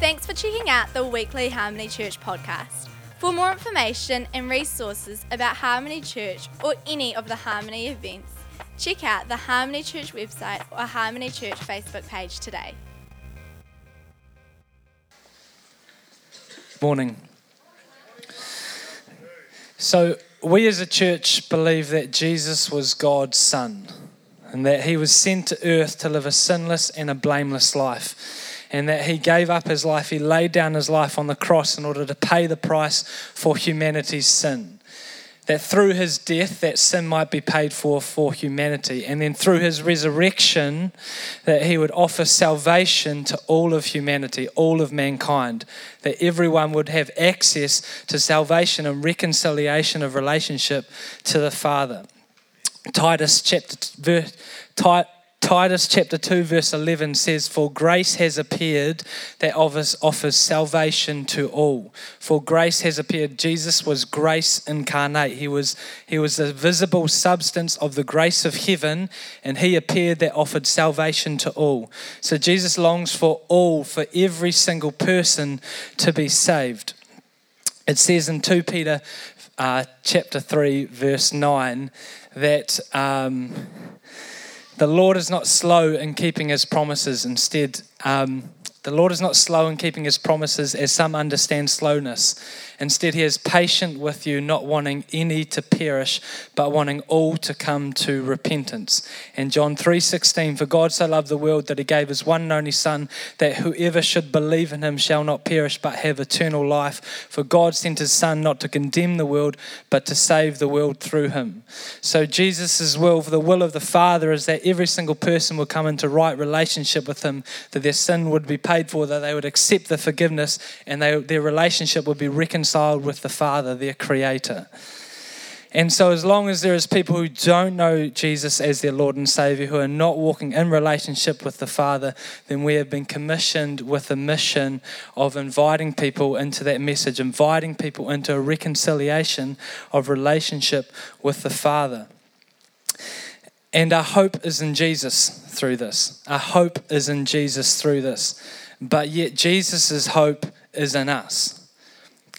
Thanks for checking out the weekly Harmony Church podcast. For more information and resources about Harmony Church or any of the Harmony events, check out the Harmony Church website or Harmony Church Facebook page today. Morning. So, we as a church believe that Jesus was God's Son and that he was sent to earth to live a sinless and a blameless life and that he gave up his life. He laid down his life on the cross in order to pay the price for humanity's sin. That through his death, that sin might be paid for for humanity. And then through his resurrection, that he would offer salvation to all of humanity, all of mankind. That everyone would have access to salvation and reconciliation of relationship to the Father. Titus chapter verse, chapter 2, verse 11 says, For grace has appeared that offers, offers salvation to all. For grace has appeared. Jesus was grace incarnate. He was, he was the visible substance of the grace of heaven, and he appeared that offered salvation to all. So Jesus longs for all, for every single person to be saved. It says in 2 Peter uh, chapter 3, verse 9, that. Um, the Lord is not slow in keeping his promises. Instead, um, the Lord is not slow in keeping his promises, as some understand slowness. Instead, he is patient with you, not wanting any to perish, but wanting all to come to repentance. And John 3:16, for God so loved the world that he gave his one and only son that whoever should believe in him shall not perish but have eternal life. For God sent his son not to condemn the world, but to save the world through him. So Jesus' will, for the will of the Father is that every single person will come into right relationship with him, that their sin would be paid for, that they would accept the forgiveness and they, their relationship would be reconciled reconciled with the Father, their Creator. And so, as long as there is people who don't know Jesus as their Lord and Savior, who are not walking in relationship with the Father, then we have been commissioned with a mission of inviting people into that message, inviting people into a reconciliation of relationship with the Father. And our hope is in Jesus through this. Our hope is in Jesus through this. But yet, Jesus' hope is in us.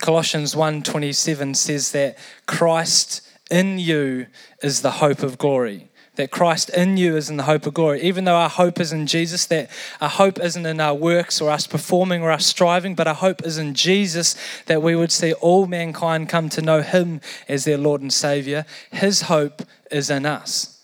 Colossians 1:27 says that Christ in you is the hope of glory. That Christ in you is in the hope of glory. Even though our hope is in Jesus, that our hope isn't in our works or us performing or us striving, but our hope is in Jesus, that we would see all mankind come to know Him as their Lord and Savior. His hope is in us.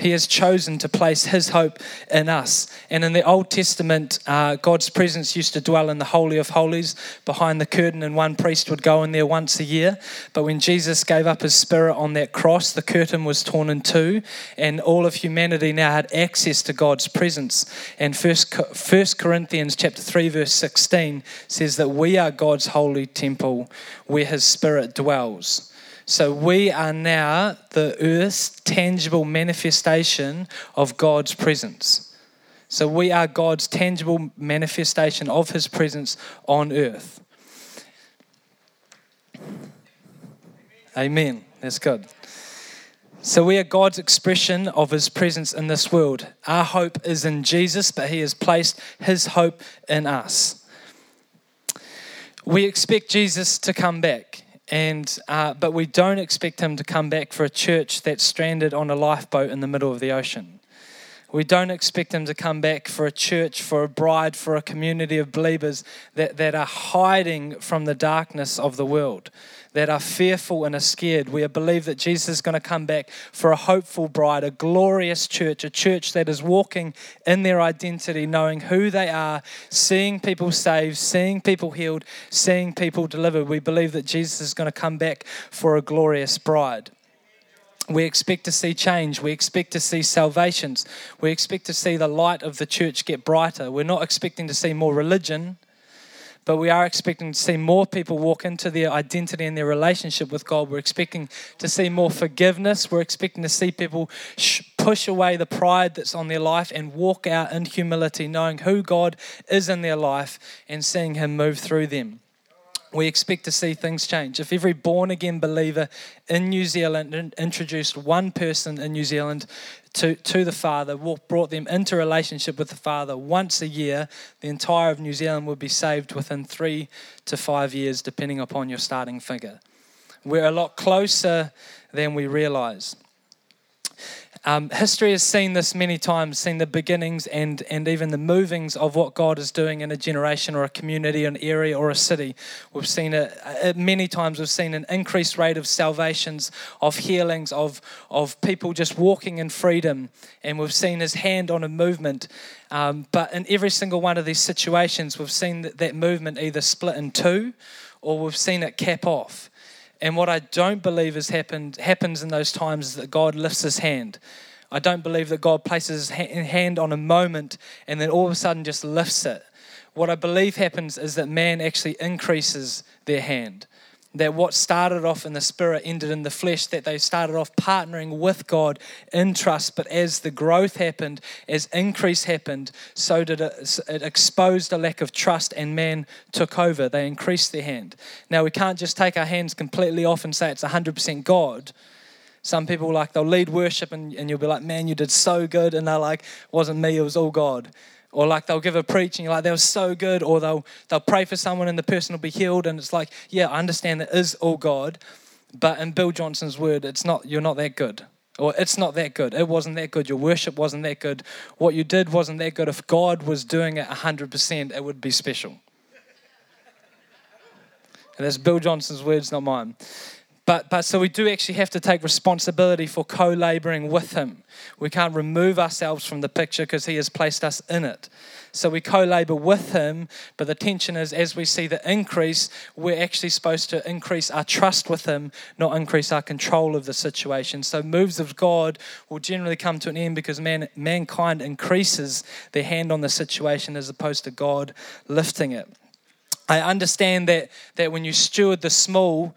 He has chosen to place His hope in us. And in the Old Testament, uh, God's presence used to dwell in the Holy of Holies behind the curtain, and one priest would go in there once a year. But when Jesus gave up His Spirit on that cross, the curtain was torn in two, and all of humanity now had access to God's presence. And First, First Corinthians chapter 3, verse 16 says that we are God's holy temple where His Spirit dwells. So we are now the earth's tangible manifestation of God's presence. So we are God's tangible manifestation of his presence on earth. Amen. That's good. So we are God's expression of his presence in this world. Our hope is in Jesus, but he has placed his hope in us. We expect Jesus to come back. And, uh, but we don't expect him to come back for a church that's stranded on a lifeboat in the middle of the ocean. We don't expect him to come back for a church, for a bride, for a community of believers that, that are hiding from the darkness of the world that are fearful and are scared. We believe that Jesus is going to come back for a hopeful bride, a glorious church, a church that is walking in their identity, knowing who they are, seeing people saved, seeing people healed, seeing people delivered. We believe that Jesus is going to come back for a glorious bride. We expect to see change. We expect to see salvations. We expect to see the light of the church get brighter. We're not expecting to see more religion but we are expecting to see more people walk into their identity and their relationship with God. We're expecting to see more forgiveness. We're expecting to see people sh- push away the pride that's on their life and walk out in humility, knowing who God is in their life and seeing Him move through them we expect to see things change. If every born again believer in New Zealand introduced one person in New Zealand to, to the Father, brought them into relationship with the Father once a year, the entire of New Zealand would be saved within three to five years, depending upon your starting figure. We're a lot closer than we realize. Um, history has seen this many times, seen the beginnings and, and even the movings of what God is doing in a generation or a community, an area or a city. We've seen it, it many times, we've seen an increased rate of salvations, of healings, of, of people just walking in freedom. And we've seen his hand on a movement. Um, but in every single one of these situations, we've seen that, that movement either split in two or we've seen it cap off. And what I don't believe has happened happens in those times is that God lifts his hand. I don't believe that God places his hand on a moment and then all of a sudden just lifts it. What I believe happens is that man actually increases their hand that what started off in the spirit ended in the flesh, that they started off partnering with God in trust. But as the growth happened, as increase happened, so did it, it exposed a lack of trust, and man took over. They increased their hand. Now, we can't just take our hands completely off and say it's 100% God. Some people like they'll lead worship and, and you'll be like, man, you did so good. And they're like, wasn't me, it was all God. Or like they'll give a preaching, like that was so good, or they'll they'll pray for someone and the person will be healed, and it's like, yeah, I understand that is all God, but in Bill Johnson's word, it's not you're not that good. Or it's not that good. It wasn't that good. Your worship wasn't that good. What you did wasn't that good. If God was doing it 100%, it would be special. And that's Bill Johnson's words, not mine. But, but so we do actually have to take responsibility for co laboring with Him. We can't remove ourselves from the picture because He has placed us in it. So we co labor with Him, but the tension is as we see the increase, we're actually supposed to increase our trust with Him, not increase our control of the situation. So moves of God will generally come to an end because man, mankind increases their hand on the situation as opposed to God lifting it. I understand that, that when you steward the small,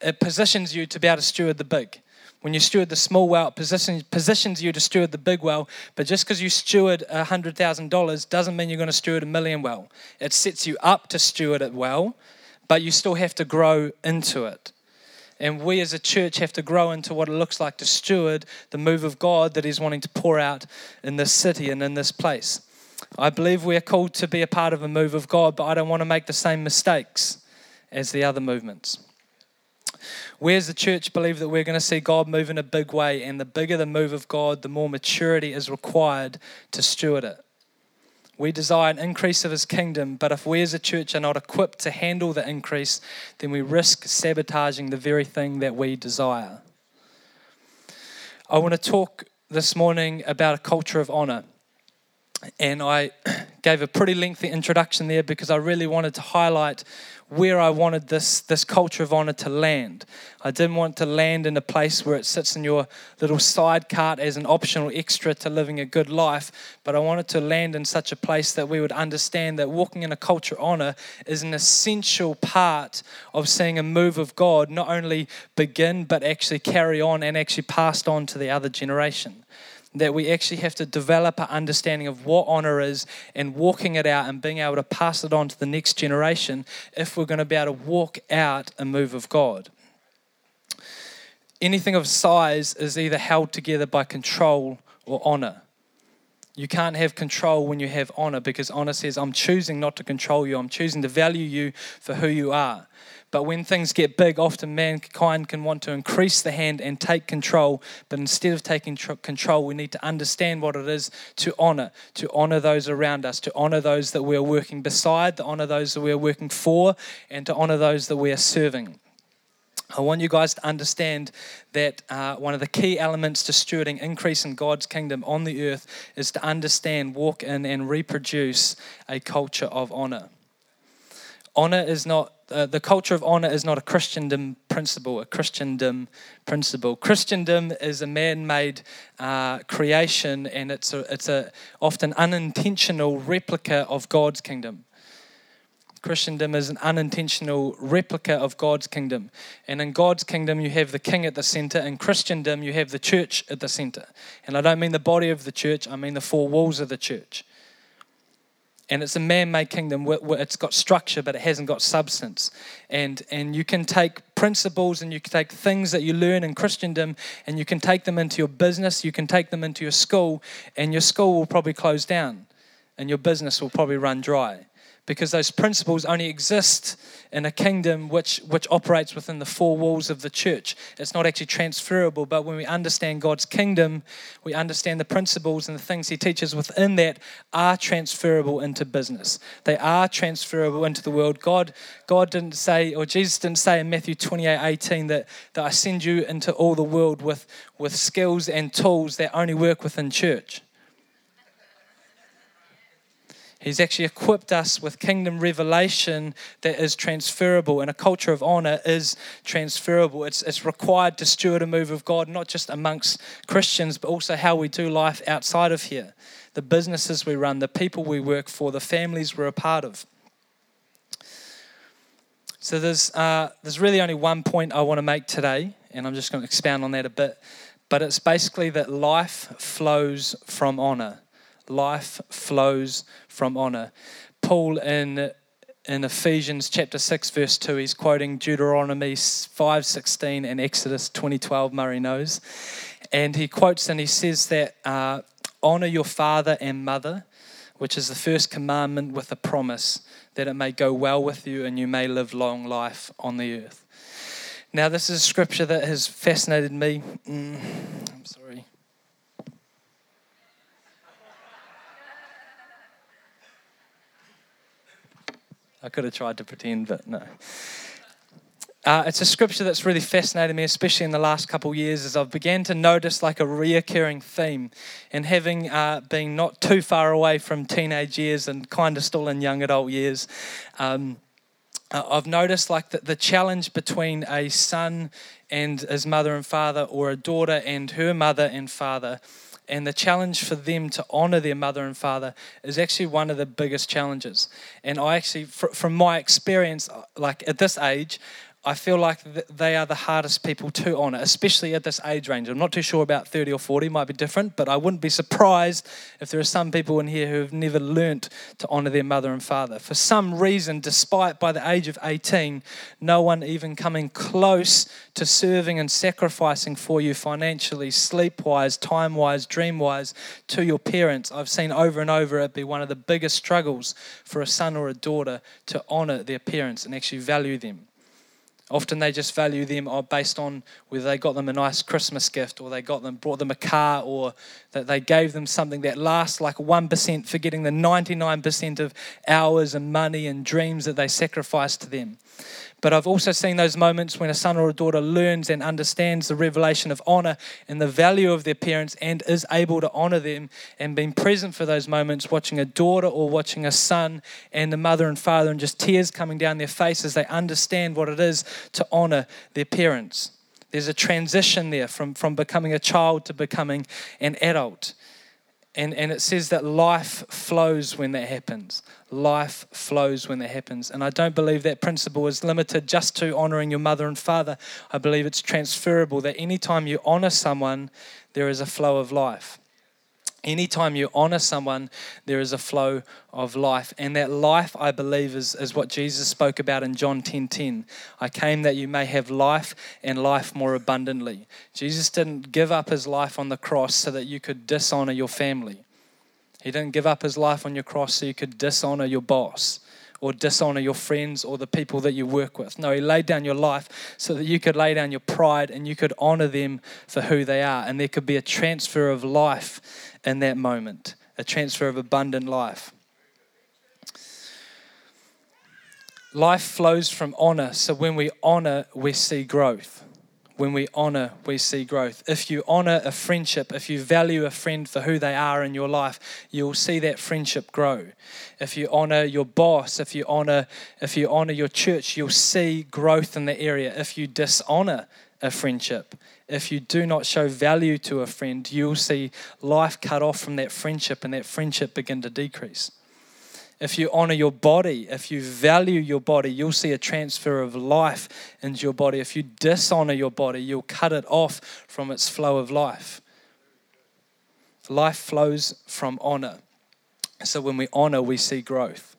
it positions you to be able to steward the big. When you steward the small well, it positions, positions you to steward the big well. But just because you steward $100,000 doesn't mean you're going to steward a million well. It sets you up to steward it well, but you still have to grow into it. And we as a church have to grow into what it looks like to steward the move of God that He's wanting to pour out in this city and in this place. I believe we are called to be a part of a move of God, but I don't want to make the same mistakes as the other movements. We as the church believe that we're going to see God move in a big way, and the bigger the move of God, the more maturity is required to steward it. We desire an increase of His kingdom, but if we as a church are not equipped to handle the increase, then we risk sabotaging the very thing that we desire. I want to talk this morning about a culture of honor. And I gave a pretty lengthy introduction there because I really wanted to highlight where I wanted this, this culture of honor to land. I didn't want to land in a place where it sits in your little side cart as an optional extra to living a good life, but I wanted to land in such a place that we would understand that walking in a culture of honor is an essential part of seeing a move of God not only begin, but actually carry on and actually passed on to the other generation that we actually have to develop an understanding of what honor is and walking it out and being able to pass it on to the next generation if we're going to be able to walk out a move of God. Anything of size is either held together by control or honor. You can't have control when you have honor because honor says, I'm choosing not to control you, I'm choosing to value you for who you are. But when things get big, often mankind can want to increase the hand and take control. But instead of taking tr- control, we need to understand what it is to honor, to honor those around us, to honor those that we are working beside, to honor those that we are working for, and to honor those that we are serving. I want you guys to understand that uh, one of the key elements to stewarding increase in God's kingdom on the earth is to understand, walk in, and reproduce a culture of honor. Honor is not uh, the culture of honor is not a Christendom principle, a Christendom principle. Christendom is a man-made uh, creation, and it's a, it's a often unintentional replica of God's kingdom. Christendom is an unintentional replica of God's kingdom. And in God's kingdom, you have the king at the center. In Christendom, you have the church at the center. And I don't mean the body of the church, I mean the four walls of the church and it's a man-made kingdom where, it's got structure but it hasn't got substance. And and you can take principles and you can take things that you learn in Christendom and you can take them into your business, you can take them into your school, and your school will probably close down and your business will probably run dry because those principles only exist in a kingdom which, which operates within the four walls of the church. It's not actually transferable, but when we understand God's kingdom, we understand the principles and the things He teaches within that are transferable into business. They are transferable into the world. God, God didn't say, or Jesus didn't say in Matthew 28 18 that, that I send you into all the world with, with skills and tools that only work within church. He's actually equipped us with kingdom revelation that is transferable, and a culture of honor is transferable. It's, it's required to steward a move of God, not just amongst Christians, but also how we do life outside of here the businesses we run, the people we work for, the families we're a part of. So there's, uh, there's really only one point I want to make today, and I'm just going to expound on that a bit. But it's basically that life flows from honor life flows from honor. Paul in in Ephesians chapter 6 verse 2 he's quoting Deuteronomy 5:16 and Exodus 20:12 Murray knows and he quotes and he says that uh, honor your father and mother which is the first commandment with a promise that it may go well with you and you may live long life on the earth. Now this is a scripture that has fascinated me. Mm, I'm sorry. I could have tried to pretend, but no. Uh, it's a scripture that's really fascinated me, especially in the last couple of years, as I've began to notice like a reoccurring theme. And having uh, been not too far away from teenage years and kind of still in young adult years, um, uh, I've noticed like the, the challenge between a son and his mother and father, or a daughter and her mother and father, and the challenge for them to honor their mother and father is actually one of the biggest challenges. And I actually, from my experience, uh, like at this age, I feel like they are the hardest people to honor, especially at this age range. I'm not too sure about 30 or 40, might be different, but I wouldn't be surprised if there are some people in here who have never learnt to honor their mother and father. For some reason, despite by the age of 18, no one even coming close to serving and sacrificing for you financially, sleep wise, time wise, dream wise to your parents, I've seen over and over it be one of the biggest struggles for a son or a daughter to honor their parents and actually value them. Often they just value them uh, based on whether they got them a nice Christmas gift or they got them brought them a car or that they gave them something that lasts like 1% forgetting the 99% of hours and money and dreams that they sacrificed to them. But I've also seen those moments when a son or a daughter learns and understands the revelation of honor and the value of their parents and is able to honor them and being present for those moments, watching a daughter or watching a son and the mother and father, and just tears coming down their faces. They understand what it is to honor their parents. There's a transition there from, from becoming a child to becoming an adult. And, and it says that life flows when that happens. Life flows when that happens. And I don't believe that principle is limited just to honoring your mother and father. I believe it's transferable that anytime you honor someone, there is a flow of life. Anytime you honor someone, there is a flow of life. And that life, I believe, is, is what Jesus spoke about in John 10 10. I came that you may have life and life more abundantly. Jesus didn't give up his life on the cross so that you could dishonor your family. He didn't give up his life on your cross so you could dishonor your boss or dishonor your friends or the people that you work with. No, He laid down your life so that you could lay down your pride and you could honor them for who they are. And there could be a transfer of life in that moment, a transfer of abundant life. Life flows from honor. So when we honor, we see growth when we honor, we see growth. If you honor a friendship, if you value a friend for who they are in your life, you'll see that friendship grow. If you honor your boss, if you honor if you honor your church, you'll see growth in the area. If you dishonor a friendship, if you do not show value to a friend, you'll see life cut off from that friendship and that friendship begin to decrease if you honor your body, if you value your body, you'll see a transfer of life into your body. If you dishonor your body, you'll cut it off from its flow of life. Life flows from honor. So when we honor, we see growth.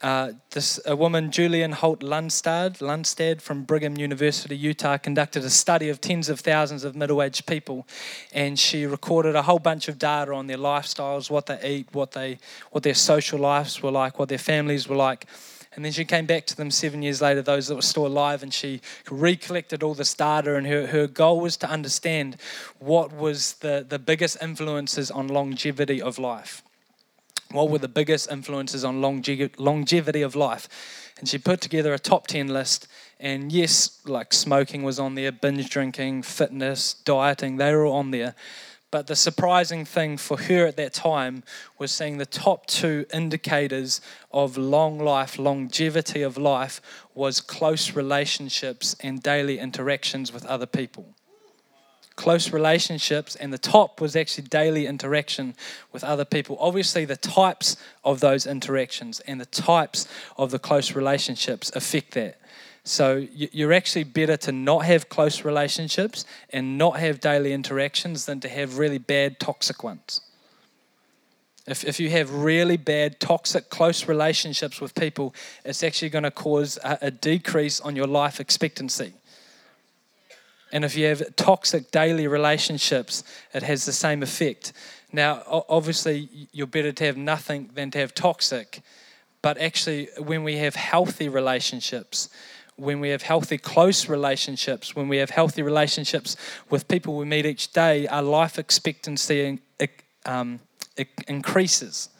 Uh, this a woman, Julian Holt Lundstad, Lunstad from Brigham University, Utah, conducted a study of tens of thousands of middle-aged people, and she recorded a whole bunch of data on their lifestyles, what they eat, what they, what their social lives were like, what their families were like. And then she came back to them seven years later, those that were still alive, and she recollected all this data. And her, her goal was to understand what was the, the biggest influences on longevity of life what were the biggest influences on longevity of life. And she put together a top 10 list. And yes, like smoking was on there, binge drinking, fitness, dieting, they were all on there. But the surprising thing for her at that time was seeing the top two indicators of long life, longevity of life, was close relationships and daily interactions with other people close relationships, and the top was actually daily interaction with other people. Obviously, the types of those interactions and the types of the close relationships affect that. So you're actually better to not have close relationships and not have daily interactions than to have really bad, toxic ones. If, if you have really bad, toxic, close relationships with people, it's actually going to cause a, a decrease on your life expectancy. And if you have toxic daily relationships, it has the same effect. Now, obviously, you're better to have nothing than to have toxic. But actually, when we have healthy relationships, when we have healthy, close relationships, when we have healthy relationships with people we meet each day, our life expectancy um, increases.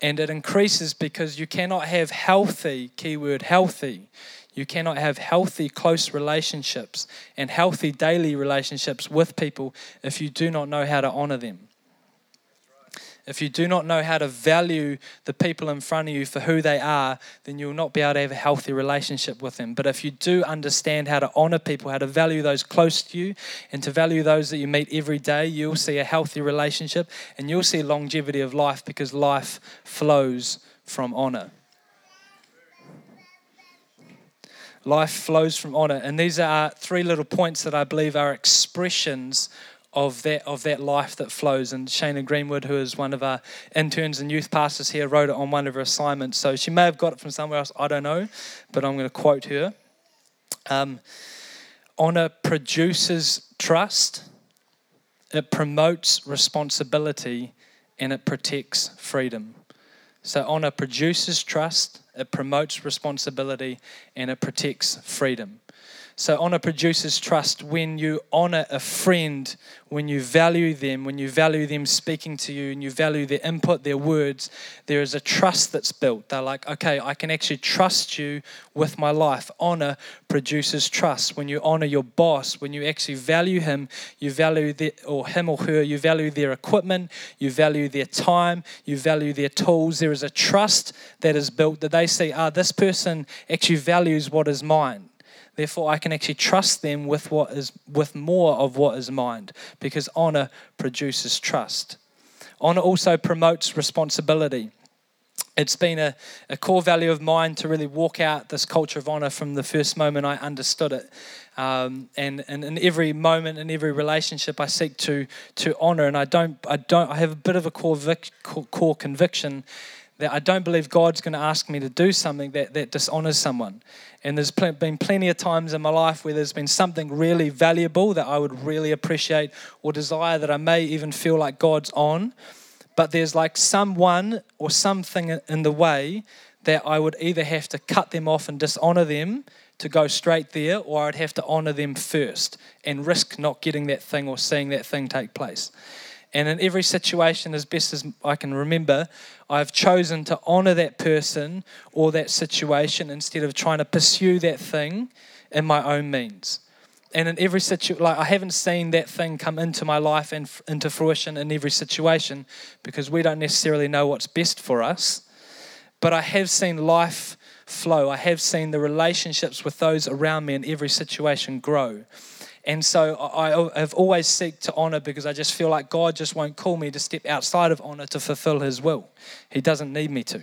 And it increases because you cannot have healthy, keyword healthy, you cannot have healthy, close relationships and healthy daily relationships with people if you do not know how to honor them. If you do not know how to value the people in front of you for who they are, then you will not be able to have a healthy relationship with them. But if you do understand how to honor people, how to value those close to you, and to value those that you meet every day, you'll see a healthy relationship and you'll see longevity of life because life flows from honor. Life flows from honor. And these are three little points that I believe are expressions of that of that life that flows. And Shana Greenwood, who is one of our interns and youth pastors here, wrote it on one of her assignments. So she may have got it from somewhere else. I don't know, but I'm going to quote her. Um, honor produces trust. It promotes responsibility and it protects freedom. So honor produces trust it promotes responsibility, and it protects freedom. So, honor produces trust. When you honor a friend, when you value them, when you value them speaking to you and you value their input, their words, there is a trust that's built. They're like, okay, I can actually trust you with my life. Honor produces trust. When you honor your boss, when you actually value him, you value the, or him or her, you value their equipment, you value their time, you value their tools. There is a trust that is built that they say, ah, this person actually values what is mine. Therefore, I can actually trust them with what is with more of what is mine, because honor produces trust. Honor also promotes responsibility. It's been a, a core value of mine to really walk out this culture of honor from the first moment I understood it. Um, and, and in every moment, in every relationship, I seek to to honor. And I don't, I don't, I have a bit of a core, vic, core, core conviction that I don't believe God's going to ask me to do something that, that dishonors someone. And there's been plenty of times in my life where there's been something really valuable that I would really appreciate or desire that I may even feel like God's on. But there's like someone or something in the way that I would either have to cut them off and dishonor them to go straight there, or I'd have to honor them first and risk not getting that thing or seeing that thing take place. And in every situation, as best as I can remember, I've chosen to honor that person or that situation instead of trying to pursue that thing in my own means. And in every situation, like I haven't seen that thing come into my life and into fruition in every situation because we don't necessarily know what's best for us. But I have seen life flow. I have seen the relationships with those around me in every situation grow. And so I have always seek to honor because I just feel like God just won't call me to step outside of honor to fulfill His will. He doesn't need me to.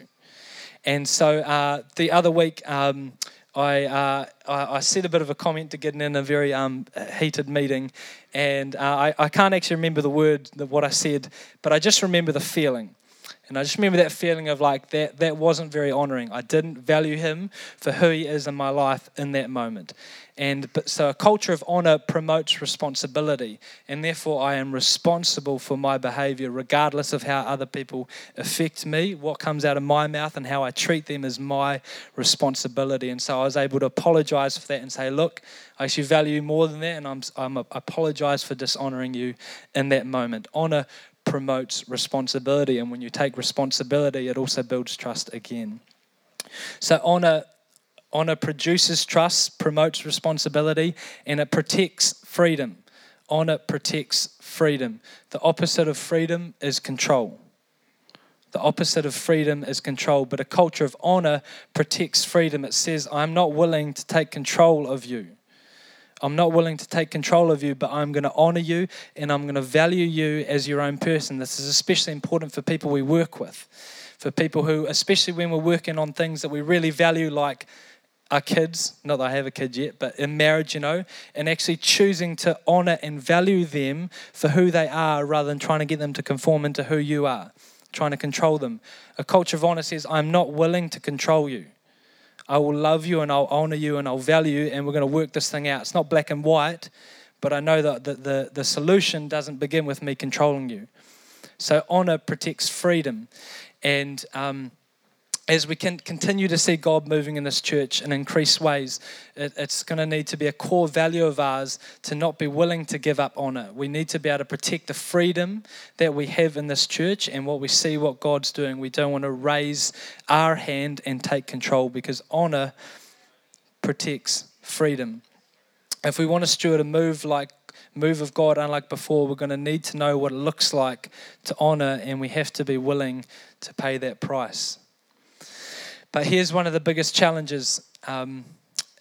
And so uh, the other week, um, I, uh, I, said a bit of a comment to get in a very um, heated meeting, and uh, I, I can't actually remember the word, the, what I said, but I just remember the feeling. And I just remember that feeling of like that that wasn't very honoring. I didn't value him for who he is in my life in that moment. And but so a culture of honor promotes responsibility, and therefore I am responsible for my behavior, regardless of how other people affect me. What comes out of my mouth and how I treat them is my responsibility. And so I was able to apologize for that and say, look, I actually value you more than that, and I'm, I'm apologize for dishonoring you in that moment. Honor promotes responsibility, and when you take responsibility, it also builds trust again. So honor Honor produces trust, promotes responsibility, and it protects freedom. Honor protects freedom. The opposite of freedom is control. The opposite of freedom is control, but a culture of honor protects freedom. It says, I'm not willing to take control of you. I'm not willing to take control of you, but I'm going to honor you and I'm going to value you as your own person. This is especially important for people we work with, for people who, especially when we're working on things that we really value, like our kids, not that I have a kid yet, but in marriage, you know, and actually choosing to honor and value them for who they are rather than trying to get them to conform into who you are, trying to control them. A culture of honor says, I'm not willing to control you. I will love you and I'll honor you and I'll value you and we're going to work this thing out. It's not black and white, but I know that the, the, the solution doesn't begin with me controlling you. So honor protects freedom. And, um, as we can continue to see God moving in this church in increased ways, it, it's going to need to be a core value of ours to not be willing to give up honor. We need to be able to protect the freedom that we have in this church and what we see what God's doing. We don't want to raise our hand and take control because honor protects freedom. If we want to steward a move like move of God unlike before, we're going to need to know what it looks like to honor, and we have to be willing to pay that price. But here's one of the biggest challenges, um,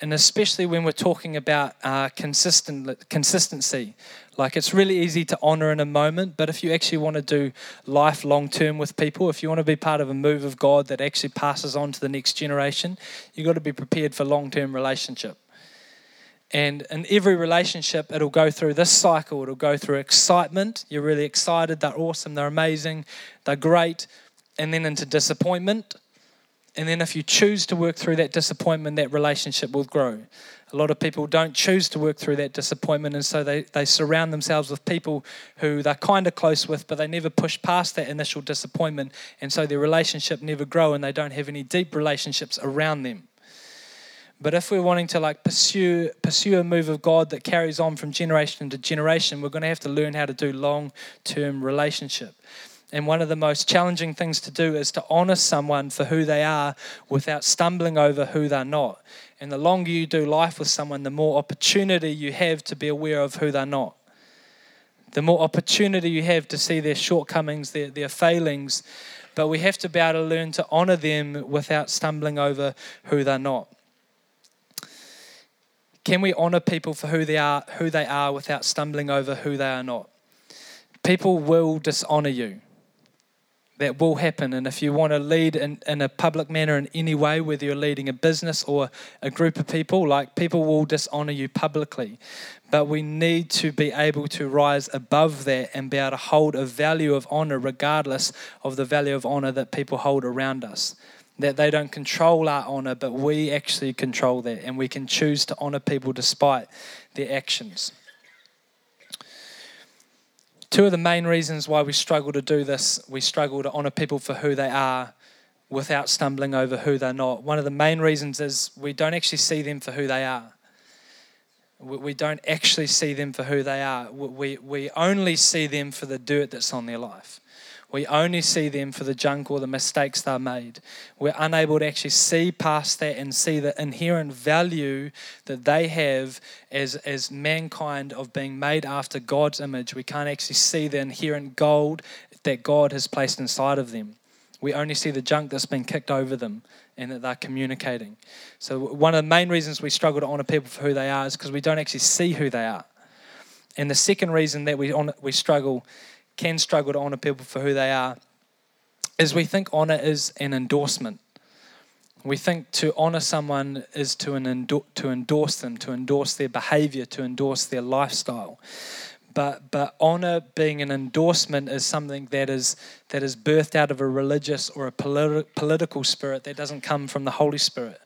and especially when we're talking about uh, consistent consistency. Like it's really easy to honor in a moment, but if you actually want to do life long term with people, if you want to be part of a move of God that actually passes on to the next generation, you've got to be prepared for long term relationship. And in every relationship, it'll go through this cycle. It'll go through excitement. You're really excited. They're awesome. They're amazing. They're great. And then into disappointment. And then if you choose to work through that disappointment, that relationship will grow. A lot of people don't choose to work through that disappointment, and so they, they surround themselves with people who they're kind of close with, but they never push past that initial disappointment, and so their relationship never grow, and they don't have any deep relationships around them. But if we're wanting to like pursue pursue a move of God that carries on from generation to generation, we're going to have to learn how to do long term relationship. And one of the most challenging things to do is to honor someone for who they are without stumbling over who they're not. And the longer you do life with someone, the more opportunity you have to be aware of who they're not. The more opportunity you have to see their shortcomings, their, their failings. But we have to be able to learn to honor them without stumbling over who they're not. Can we honor people for who they are, who they are without stumbling over who they are not? People will dishonor you that will happen. And if you want to lead in, in a public manner in any way, whether you're leading a business or a group of people, like people will dishonor you publicly. But we need to be able to rise above that and be able to hold a value of honor regardless of the value of honor that people hold around us. That they don't control our honor, but we actually control that. And we can choose to honor people despite their actions. Two of the main reasons why we struggle to do this, we struggle to honor people for who they are without stumbling over who they're not. One of the main reasons is we don't actually see them for who they are. We don't actually see them for who they are. We, we only see them for the dirt that's on their life. We only see them for the junk or the mistakes they made. We're unable to actually see past that and see the inherent value that they have as, as mankind of being made after God's image. We can't actually see the inherent gold that God has placed inside of them. We only see the junk that's been kicked over them and that they're communicating. So, one of the main reasons we struggle to honor people for who they are is because we don't actually see who they are. And the second reason that we, we struggle can struggle to honor people for who they are is we think honor is an endorsement. We think to honor someone is to, to endorse them, to endorse their behavior, to endorse their lifestyle. But, but honor being an endorsement is something that is, that is birthed out of a religious or a politi- political spirit that doesn't come from the Holy Spirit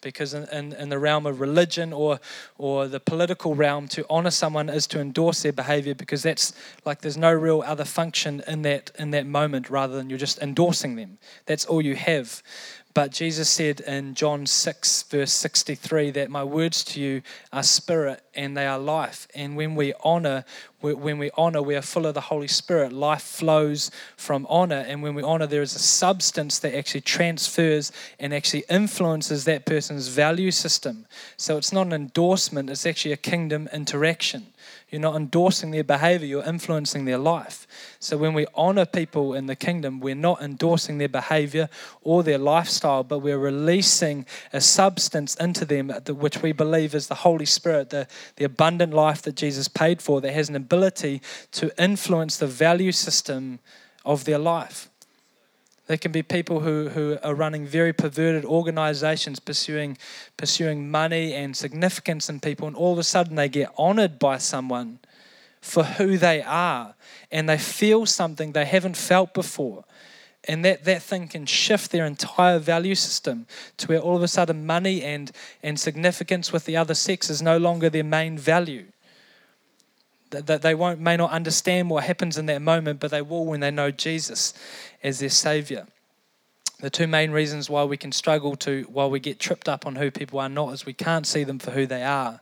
because in, in, in, the realm of religion or or the political realm to honor someone is to endorse their behavior because that's like there's no real other function in that in that moment rather than you're just endorsing them. That's all you have but Jesus said in John 6, verse 63, that my words to you are spirit and they are life. And when we honor, when we honor, we are full of the Holy Spirit. Life flows from honor. And when we honor, there is a substance that actually transfers and actually influences that person's value system. So it's not an endorsement, it's actually a kingdom interaction. You're not endorsing their behavior, you're influencing their life. So when we honor people in the kingdom, we're not endorsing their behavior or their lifestyle, but we're releasing a substance into them, which we believe is the Holy Spirit, the, the abundant life that Jesus paid for, that has an ability to influence the value system of their life. There can be people who, who are running very perverted organizations, pursuing, pursuing money and significance in people, and all of a sudden they get honored by someone for who they are, and they feel something they haven't felt before. And that, that thing can shift their entire value system to where all of a sudden money and, and significance with the other sex is no longer their main value that they won't may not understand what happens in that moment, but they will when they know Jesus as their Savior. The two main reasons why we can struggle to, why we get tripped up on who people are not, is we can't see them for who they are.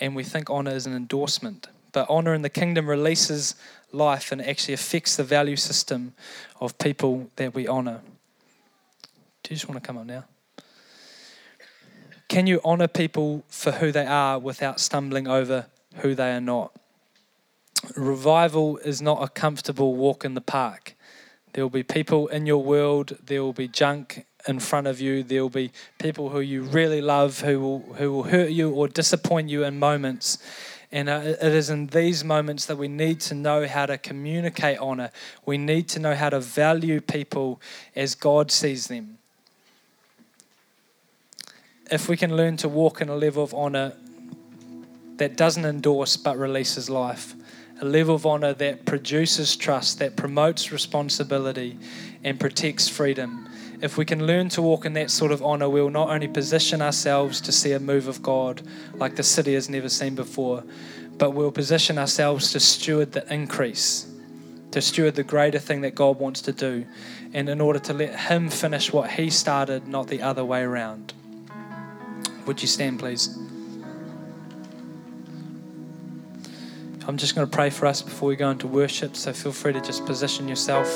And we think honor is an endorsement. But honor in the kingdom releases life and actually affects the value system of people that we honor. Do you just want to come up now? Can you honor people for who they are without stumbling over who they are not? Revival is not a comfortable walk in the park. There will be people in your world, there will be junk in front of you, there will be people who you really love who will, who will hurt you or disappoint you in moments. And uh, it is in these moments that we need to know how to communicate honor. We need to know how to value people as God sees them. If we can learn to walk in a level of honor that doesn't endorse but releases life, a level of honor that produces trust, that promotes responsibility, and protects freedom. If we can learn to walk in that sort of honor, we'll not only position ourselves to see a move of God like the city has never seen before, but we'll position ourselves to steward the increase, to steward the greater thing that God wants to do, and in order to let Him finish what He started, not the other way around. Would you stand, please? I'm just going to pray for us before we go into worship, so feel free to just position yourself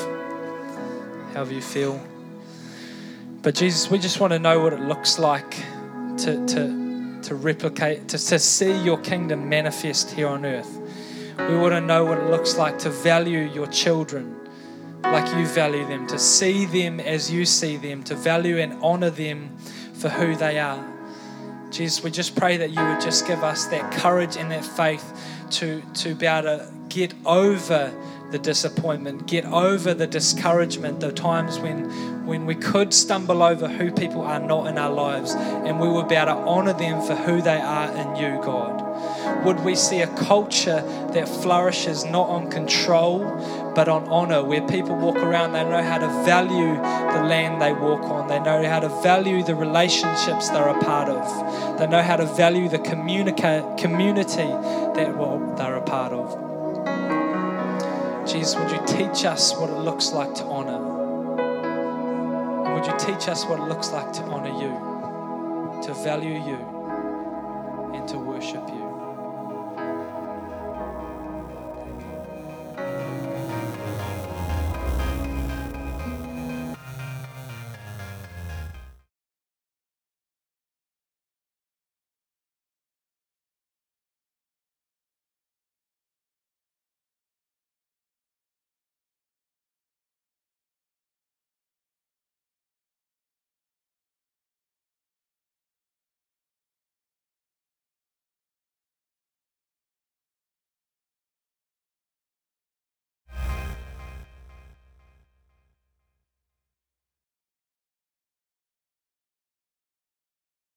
however you feel. But Jesus, we just want to know what it looks like to, to, to replicate, to, to see your kingdom manifest here on earth. We want to know what it looks like to value your children like you value them, to see them as you see them, to value and honor them for who they are. Jesus, we just pray that you would just give us that courage and that faith to, to be able to get over the disappointment, get over the discouragement, the times when, when we could stumble over who people are not in our lives, and we would be able to honor them for who they are in you, God. Would we see a culture that flourishes not on control, but on honor, where people walk around, they know how to value the land they walk on, they know how to value the relationships they're a part of, they know how to value the communica- community that well, they're a part of. Jesus, would you teach us what it looks like to honor? Would you teach us what it looks like to honor you, to value you, and to worship you?